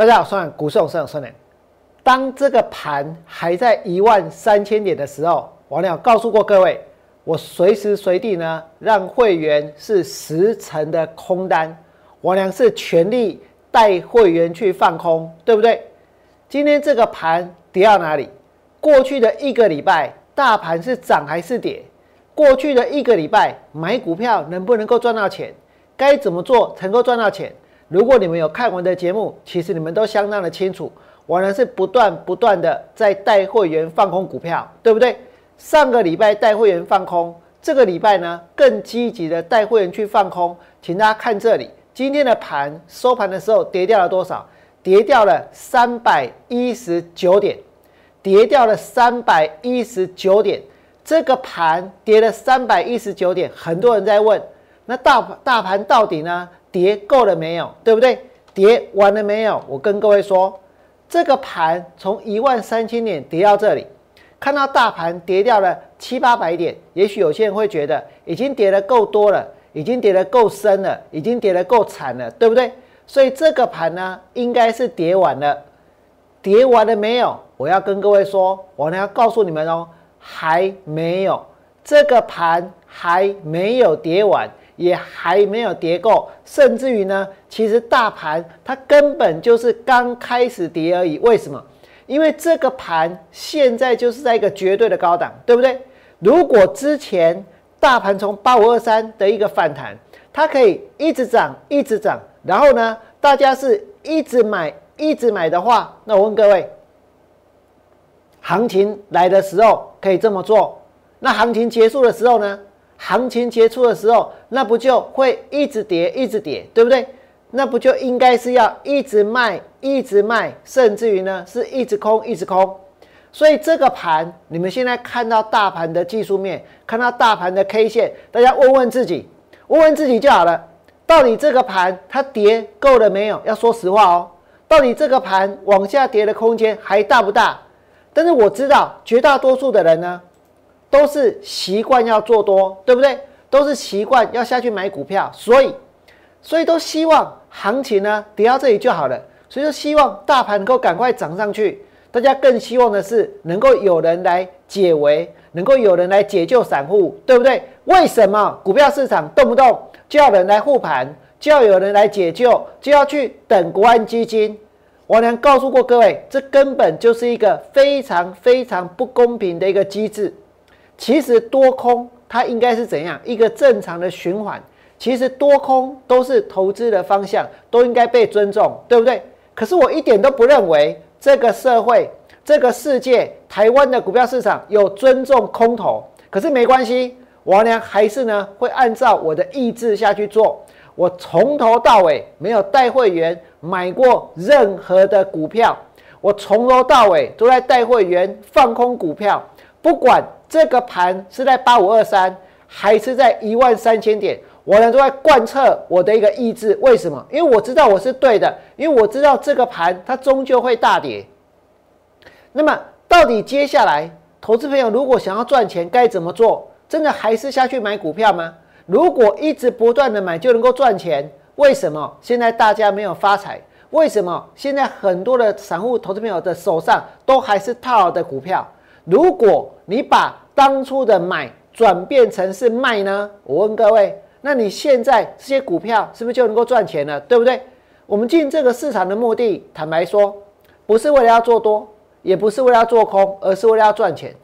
大家好，我是股市永生孙连。当这个盘还在一万三千点的时候，王亮告诉过各位，我随时随地呢让会员是十成的空单，王良是全力带会员去放空，对不对？今天这个盘跌到哪里？过去的一个礼拜，大盘是涨还是跌？过去的一个礼拜买股票能不能够赚到钱？该怎么做才能够赚到钱？如果你们有看我的节目，其实你们都相当的清楚，我呢是不断不断的在带会员放空股票，对不对？上个礼拜带会员放空，这个礼拜呢更积极的带会员去放空，请大家看这里，今天的盘收盘的时候跌掉了多少？跌掉了三百一十九点，跌掉了三百一十九点。这个盘跌了三百一十九点，很多人在问，那大大盘到底呢？跌够了没有？对不对？跌完了没有？我跟各位说，这个盘从一万三千点跌到这里，看到大盘跌掉了七八百点，也许有些人会觉得已经跌得够多了，已经跌得够深了，已经跌得够惨了，对不对？所以这个盘呢，应该是跌完了。跌完了没有？我要跟各位说，我呢要告诉你们哦。还没有，这个盘还没有跌完，也还没有跌够，甚至于呢，其实大盘它根本就是刚开始跌而已。为什么？因为这个盘现在就是在一个绝对的高档，对不对？如果之前大盘从八五二三的一个反弹，它可以一直涨，一直涨，然后呢，大家是一直买，一直买的话，那我问各位。行情来的时候可以这么做，那行情结束的时候呢？行情结束的时候，那不就会一直跌，一直跌，对不对？那不就应该是要一直卖，一直卖，甚至于呢是一直空，一直空。所以这个盘，你们现在看到大盘的技术面，看到大盘的 K 线，大家问问自己，问问自己就好了。到底这个盘它跌够了没有？要说实话哦。到底这个盘往下跌的空间还大不大？但是我知道绝大多数的人呢，都是习惯要做多，对不对？都是习惯要下去买股票，所以，所以都希望行情呢跌到这里就好了。所以说希望大盘能够赶快涨上去。大家更希望的是能够有人来解围，能够有人来解救散户，对不对？为什么股票市场动不动就要人来护盘，就要有人来解救，就要去等国安基金？我娘告诉过各位，这根本就是一个非常非常不公平的一个机制。其实多空它应该是怎样一个正常的循环？其实多空都是投资的方向，都应该被尊重，对不对？可是我一点都不认为这个社会、这个世界、台湾的股票市场有尊重空头。可是没关系，我娘还是呢会按照我的意志下去做。我从头到尾没有带会员买过任何的股票，我从头到尾都在带会员放空股票，不管这个盘是在八五二三还是在一万三千点，我呢都在贯彻我的一个意志。为什么？因为我知道我是对的，因为我知道这个盘它终究会大跌。那么，到底接下来投资朋友如果想要赚钱该怎么做？真的还是下去买股票吗？如果一直不断的买就能够赚钱，为什么现在大家没有发财？为什么现在很多的散户投资朋友的手上都还是套的股票？如果你把当初的买转变成是卖呢？我问各位，那你现在这些股票是不是就能够赚钱了？对不对？我们进这个市场的目的，坦白说，不是为了要做多，也不是为了要做空，而是为了要赚钱。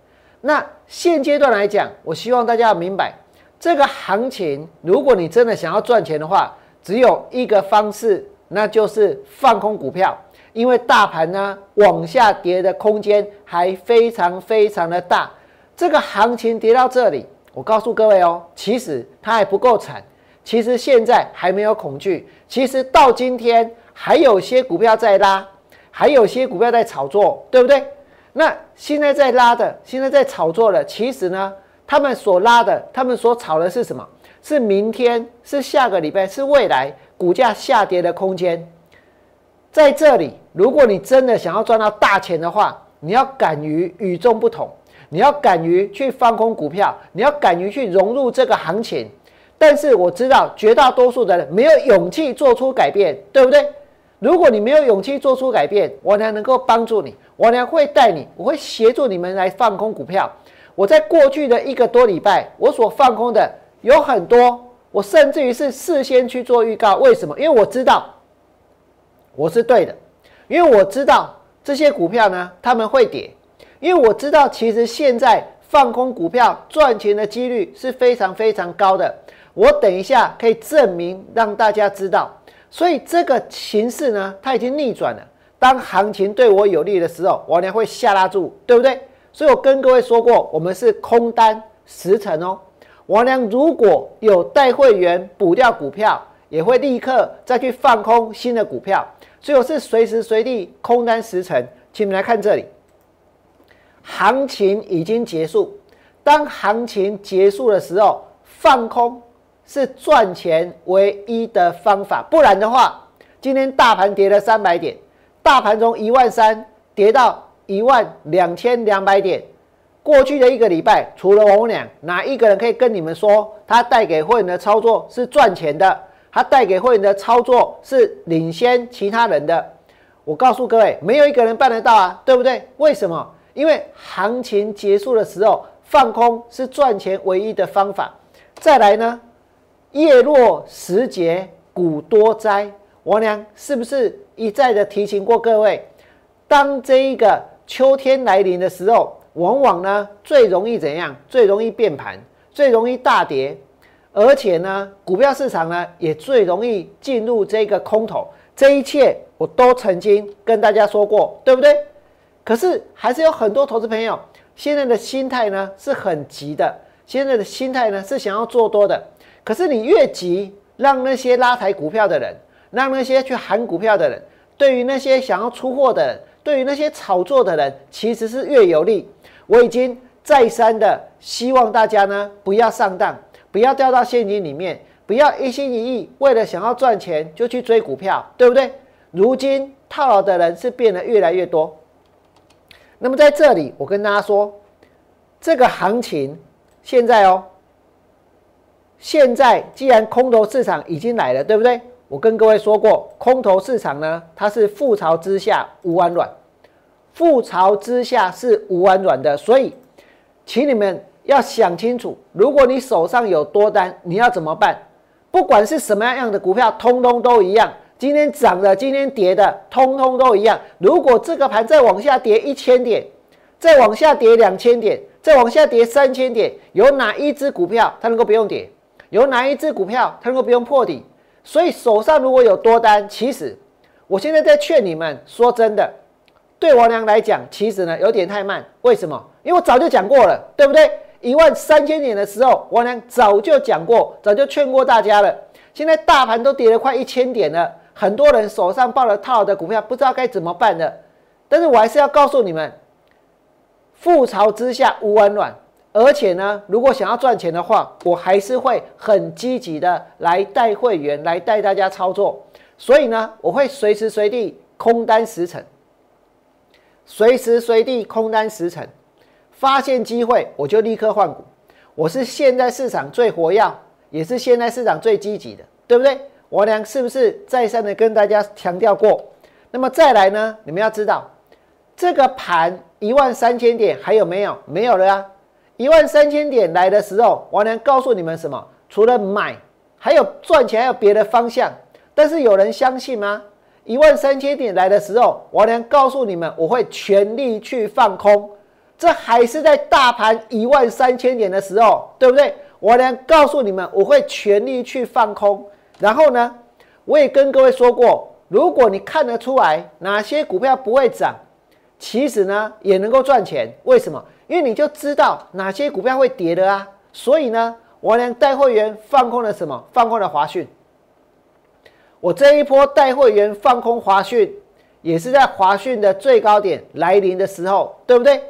那现阶段来讲，我希望大家要明白。这个行情，如果你真的想要赚钱的话，只有一个方式，那就是放空股票。因为大盘呢往下跌的空间还非常非常的大。这个行情跌到这里，我告诉各位哦，其实它还不够惨。其实现在还没有恐惧。其实到今天还有些股票在拉，还有些股票在炒作，对不对？那现在在拉的，现在在炒作的，其实呢？他们所拉的，他们所炒的是什么？是明天，是下个礼拜，是未来股价下跌的空间。在这里，如果你真的想要赚到大钱的话，你要敢于与众不同，你要敢于去放空股票，你要敢于去融入这个行情。但是我知道绝大多数的人没有勇气做出改变，对不对？如果你没有勇气做出改变，我娘能够帮助你，我呢会带你，我会协助你们来放空股票。我在过去的一个多礼拜，我所放空的有很多，我甚至于是事先去做预告。为什么？因为我知道我是对的，因为我知道这些股票呢，他们会跌，因为我知道其实现在放空股票赚钱的几率是非常非常高的。我等一下可以证明让大家知道。所以这个形势呢，它已经逆转了。当行情对我有利的时候，王良会下拉住，对不对？所以我跟各位说过，我们是空单十成哦。王良如果有带会员补掉股票，也会立刻再去放空新的股票。所以我是随时随地空单十成。请你们来看这里，行情已经结束。当行情结束的时候，放空。是赚钱唯一的方法，不然的话，今天大盘跌了三百点，大盘从一万三跌到一万两千两百点。过去的一个礼拜，除了我们俩，哪一个人可以跟你们说，他带给会员的操作是赚钱的？他带给会员的操作是领先其他人的？我告诉各位，没有一个人办得到啊，对不对？为什么？因为行情结束的时候，放空是赚钱唯一的方法。再来呢？叶落时节谷多灾，王娘是不是一再的提醒过各位？当这一个秋天来临的时候，往往呢最容易怎样？最容易变盘，最容易大跌，而且呢，股票市场呢也最容易进入这个空头。这一切我都曾经跟大家说过，对不对？可是还是有很多投资朋友现在的心态呢是很急的，现在的心态呢是想要做多的。可是你越急，让那些拉抬股票的人，让那些去喊股票的人，对于那些想要出货的人，对于那些炒作的人，其实是越有利。我已经再三的希望大家呢，不要上当，不要掉到陷阱里面，不要一心一意为了想要赚钱就去追股票，对不对？如今套牢的人是变得越来越多。那么在这里，我跟大家说，这个行情现在哦。现在既然空头市场已经来了，对不对？我跟各位说过，空头市场呢，它是覆巢之下无完卵，覆巢之下是无完卵的。所以，请你们要想清楚，如果你手上有多单，你要怎么办？不管是什么样的股票，通通都一样。今天涨的，今天跌的，通通都一样。如果这个盘再往下跌一千点，再往下跌两千点，再往下跌三千点，有哪一只股票它能够不用跌？有哪一只股票它能够不用破底？所以手上如果有多单，其实我现在在劝你们，说真的，对王良来讲，其实呢有点太慢。为什么？因为我早就讲过了，对不对？一万三千点的时候，王良早就讲过，早就劝过大家了。现在大盘都跌了快一千点了，很多人手上抱了套的股票，不知道该怎么办的。但是我还是要告诉你们，覆巢之下无完卵。而且呢，如果想要赚钱的话，我还是会很积极的来带会员，来带大家操作。所以呢，我会随时随地空单十成，随时随地空单十成，发现机会我就立刻换股。我是现在市场最活跃，也是现在市场最积极的，对不对？我俩是不是再三的跟大家强调过？那么再来呢？你们要知道，这个盘一万三千点还有没有？没有了啊。一万三千点来的时候，王良告诉你们什么？除了买，还有赚钱，还有别的方向。但是有人相信吗？一万三千点来的时候，王良告诉你们，我会全力去放空。这还是在大盘一万三千点的时候，对不对？王良告诉你们，我会全力去放空。然后呢，我也跟各位说过，如果你看得出来哪些股票不会涨，其实呢也能够赚钱。为什么？因为你就知道哪些股票会跌的啊，所以呢，我连带会员放空了什么？放空了华讯。我这一波带会员放空华讯，也是在华讯的最高点来临的时候，对不对？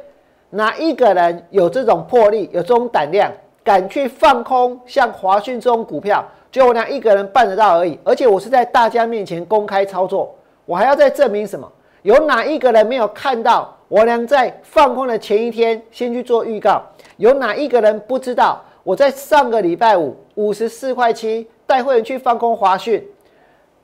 哪一个人有这种魄力、有这种胆量，敢去放空像华讯这种股票？就我俩一个人办得到而已。而且我是在大家面前公开操作，我还要再证明什么？有哪一个人没有看到？我俩在放空的前一天先去做预告，有哪一个人不知道？我在上个礼拜五五十四块七带会员去放空华讯，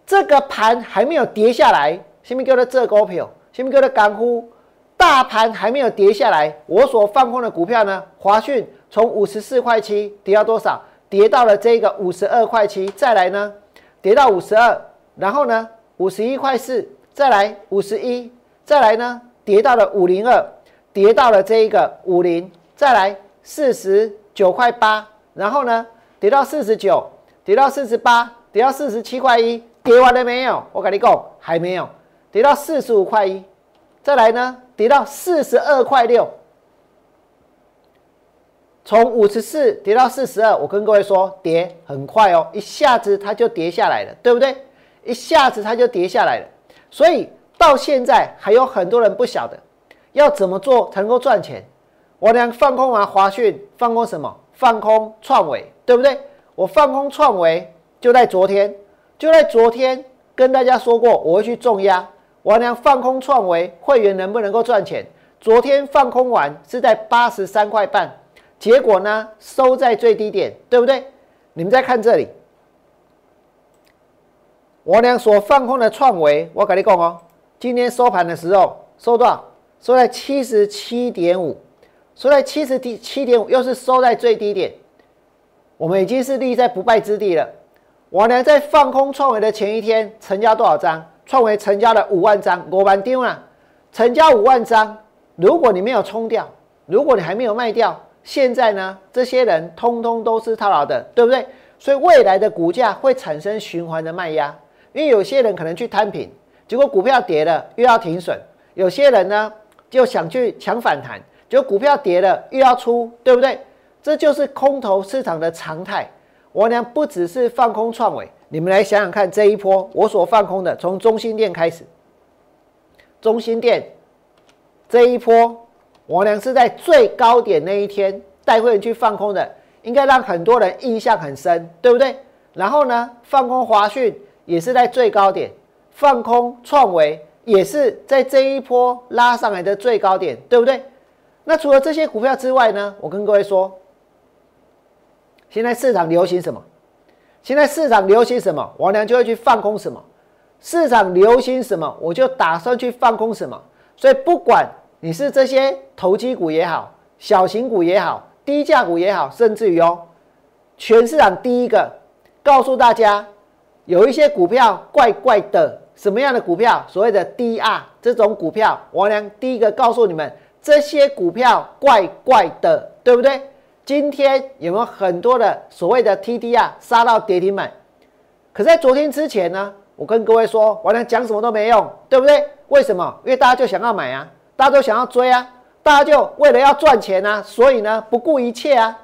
这个盘还没有跌下来，什么叫做这股票？什么叫做干呼？大盘还没有跌下来，我所放空的股票呢？华讯从五十四块七跌到多少？跌到了这个五十二块七，再来呢，跌到五十二，然后呢，五十一块四，再来五十一，再来呢，跌到了五零二，跌到了这一个五零，再来四十九块八，然后呢，跌到四十九，跌到四十八，跌到四十七块一，跌完了没有？我跟你讲，还没有，跌到四十五块一，再来呢，跌到四十二块六。从五十四跌到四十二，我跟各位说，跌很快哦，一下子它就跌下来了，对不对？一下子它就跌下来了，所以到现在还有很多人不晓得要怎么做才能够赚钱。我俩放空完华讯，放空什么？放空创维，对不对？我放空创维就在昨天，就在昨天跟大家说过，我会去重压。我俩放空创维，会员能不能够赚钱？昨天放空完是在八十三块半。结果呢，收在最低点，对不对？你们再看这里，我俩所放空的创维，我跟你讲哦，今天收盘的时候收多少？收在七十七点五，收在七十七点五，又是收在最低点。我们已经是立在不败之地了。我俩在放空创维的前一天，成交多少张？创维成交了五万张，我玩丢了，成交五万张。如果你没有冲掉，如果你还没有卖掉。现在呢，这些人通通都是套牢的，对不对？所以未来的股价会产生循环的卖压，因为有些人可能去摊平，结果股票跌了又要停损；有些人呢就想去抢反弹，结果股票跌了又要出，对不对？这就是空头市场的常态。我娘不只是放空创伟，你们来想想看，这一波我所放空的，从中心店开始，中心店这一波。我俩是在最高点那一天带会员去放空的，应该让很多人印象很深，对不对？然后呢，放空华讯也是在最高点，放空创维也是在这一波拉上来的最高点，对不对？那除了这些股票之外呢，我跟各位说，现在市场流行什么？现在市场流行什么？王良就会去放空什么？市场流行什么，我就打算去放空什么。所以不管。你是这些投机股也好，小型股也好，低价股也好，甚至于哦，全市场第一个告诉大家，有一些股票怪怪的，什么样的股票？所谓的 DR 这种股票，王良第一个告诉你们，这些股票怪怪的，对不对？今天有没有很多的所谓的 TDR 杀到跌停板？可在昨天之前呢，我跟各位说，王良讲什么都没用，对不对？为什么？因为大家就想要买啊。大家都想要追啊，大家就为了要赚钱啊，所以呢不顾一切啊。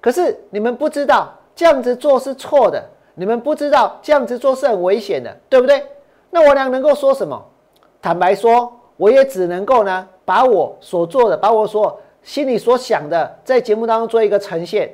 可是你们不知道这样子做是错的，你们不知道这样子做是很危险的，对不对？那我俩能够说什么？坦白说，我也只能够呢把我所做的，把我所心里所想的，在节目当中做一个呈现。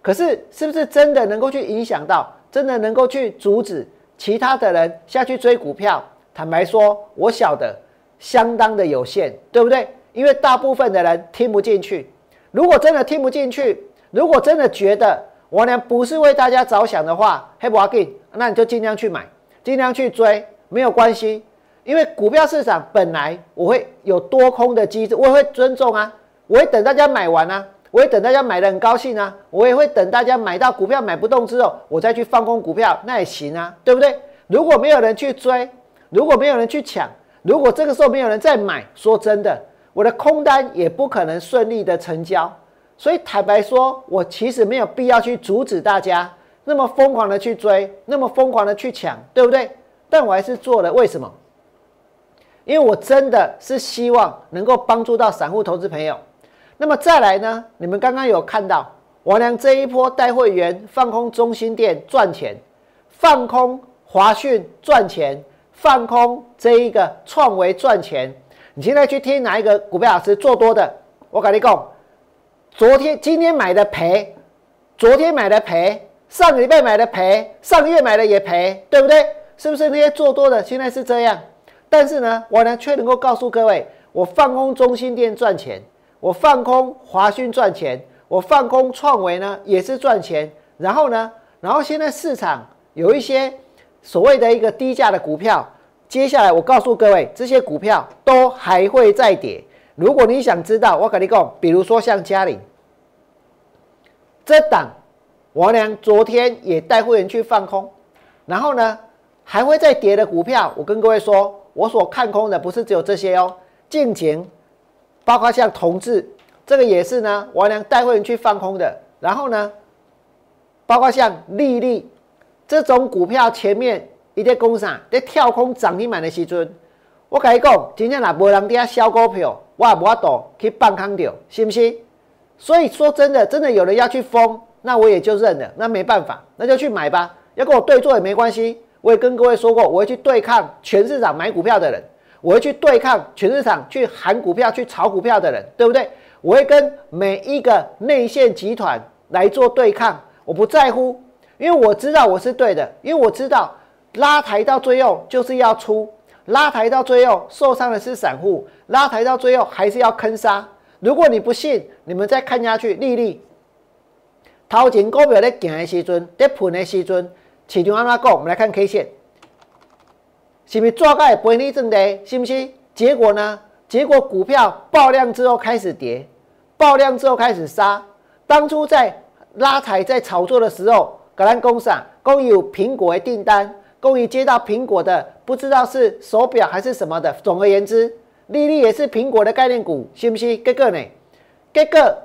可是是不是真的能够去影响到，真的能够去阻止其他的人下去追股票？坦白说，我晓得。相当的有限，对不对？因为大部分的人听不进去。如果真的听不进去，如果真的觉得我娘不是为大家着想的话，黑不阿金，那你就尽量去买，尽量去追，没有关系。因为股票市场本来我会有多空的机制，我也会尊重啊，我会等大家买完啊，我会等大家买的很高兴啊，我也会等大家买到股票买不动之后，我再去放空股票，那也行啊，对不对？如果没有人去追，如果没有人去抢。如果这个时候没有人再买，说真的，我的空单也不可能顺利的成交。所以坦白说，我其实没有必要去阻止大家那么疯狂的去追，那么疯狂的去抢，对不对？但我还是做了，为什么？因为我真的是希望能够帮助到散户投资朋友。那么再来呢？你们刚刚有看到王良这一波带会员放空中心店赚钱，放空华讯赚钱。放空这一个创维赚钱，你现在去听哪一个股票老师做多的？我跟你讲，昨天、今天买的赔，昨天买的赔，上个礼拜买的赔，上个月买的也赔，对不对？是不是那些做多的现在是这样？但是呢，我呢却能够告诉各位，我放空中心店赚钱，我放空华讯赚钱，我放空创维呢也是赚钱。然后呢，然后现在市场有一些。所谓的一个低价的股票，接下来我告诉各位，这些股票都还会再跌。如果你想知道，我跟你讲，比如说像嘉玲这档，王良昨天也带会员去放空，然后呢还会再跌的股票，我跟各位说，我所看空的不是只有这些哦，近前包括像同志，这个也是呢，王良带会员去放空的，然后呢，包括像利利这种股票，前面一在攻上，在跳空涨停板的时阵，我跟你讲，今天若无人在销股票。我也无法度去放空掉，信不信？所以说真的，真的有人要去封，那我也就认了，那没办法，那就去买吧。要跟我对坐也没关系。我也跟各位说过，我会去对抗全市场买股票的人，我会去对抗全市场去喊股票、去炒股票的人，对不对？我会跟每一个内线集团来做对抗，我不在乎，因为我知道我是对的，因为我知道拉抬到最后就是要出。拉抬到最后，受伤的是散户；拉抬到最后，还是要坑杀。如果你不信，你们再看下去。丽丽，头前股票在行的时阵，在盘的时阵，市场安怎讲？我们来看 K 线，是不是抓盖背离正的？是不是？结果呢？结果股票爆量之后开始跌，爆量之后开始杀。当初在拉抬、在炒作的时候，格兰公司啊，共有苹果的订单。终于接到苹果的，不知道是手表还是什么的。总而言之，丽丽也是苹果的概念股，信不信？这个呢？这个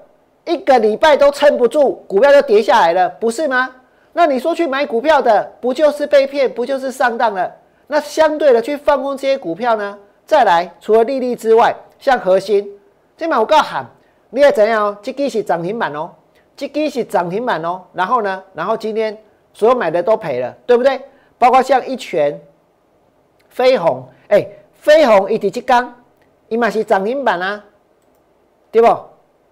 一个礼拜都撑不住，股票就跌下来了，不是吗？那你说去买股票的，不就是被骗，不就是上当了？那相对的去放空这些股票呢？再来，除了丽丽之外，像核心，今晚我告喊，你要怎样哦？这支是涨停板哦，这支是涨停板哦。然后呢？然后今天所有买的都赔了，对不对？包括像一拳、飞鸿，哎，飞鸿一直去刚，伊嘛是涨停板啊，对不？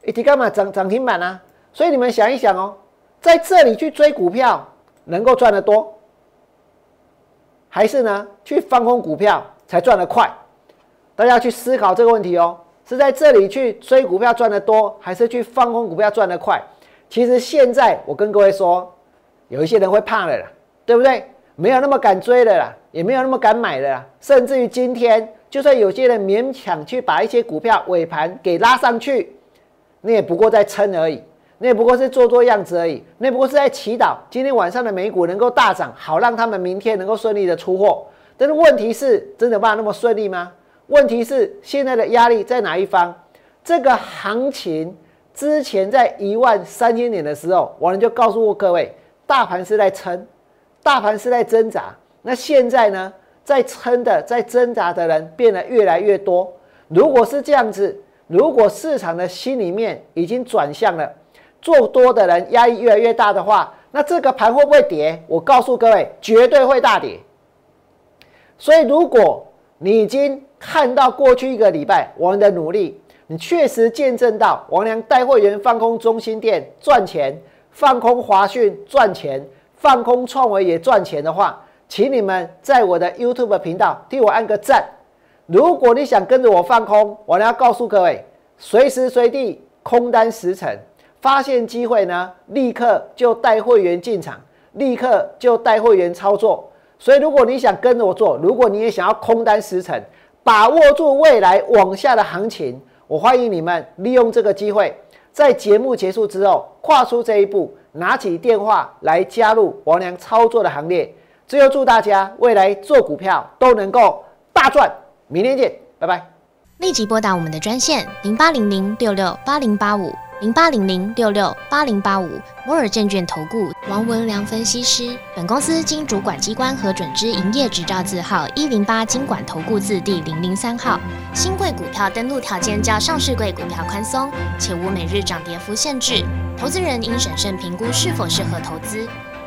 一直干嘛涨涨停板啊？所以你们想一想哦，在这里去追股票能够赚得多，还是呢去放空股票才赚得快？大家去思考这个问题哦，是在这里去追股票赚得多，还是去放空股票赚得快？其实现在我跟各位说，有一些人会怕了啦，对不对？没有那么敢追的啦，也没有那么敢买的啦，甚至于今天，就算有些人勉强去把一些股票尾盘给拉上去，那也不过在撑而已，那也不过是做做样子而已，那不过是在祈祷今天晚上的美股能够大涨，好让他们明天能够顺利的出货。但是问题是，真的办那么顺利吗？问题是现在的压力在哪一方？这个行情之前在一万三千点的时候，我们就告诉过各位，大盘是在撑。大盘是在挣扎，那现在呢，在撑的、在挣扎的人变得越来越多。如果是这样子，如果市场的心里面已经转向了做多的人压力越来越大的话，那这个盘会不会跌？我告诉各位，绝对会大跌。所以，如果你已经看到过去一个礼拜我们的努力，你确实见证到王良带会员放空中心店赚钱，放空华讯赚钱。放空创维也赚钱的话，请你们在我的 YouTube 频道替我按个赞。如果你想跟着我放空，我呢要告诉各位，随时随地空单十成，发现机会呢，立刻就带会员进场，立刻就带会员操作。所以，如果你想跟着我做，如果你也想要空单十成，把握住未来往下的行情，我欢迎你们利用这个机会，在节目结束之后跨出这一步。拿起电话来加入王良操作的行列，最后祝大家未来做股票都能够大赚，明天见，拜拜。立即拨打我们的专线零八零零六六八零八五零八零零六六八零八五摩尔证券投顾王文良分析师。本公司经主管机关核准之营业执照字号一零八经管投顾字第零零三号。新贵股票登录条件较上市贵股票宽松，且无每日涨跌幅限制。投资人应审慎评估是否适合投资。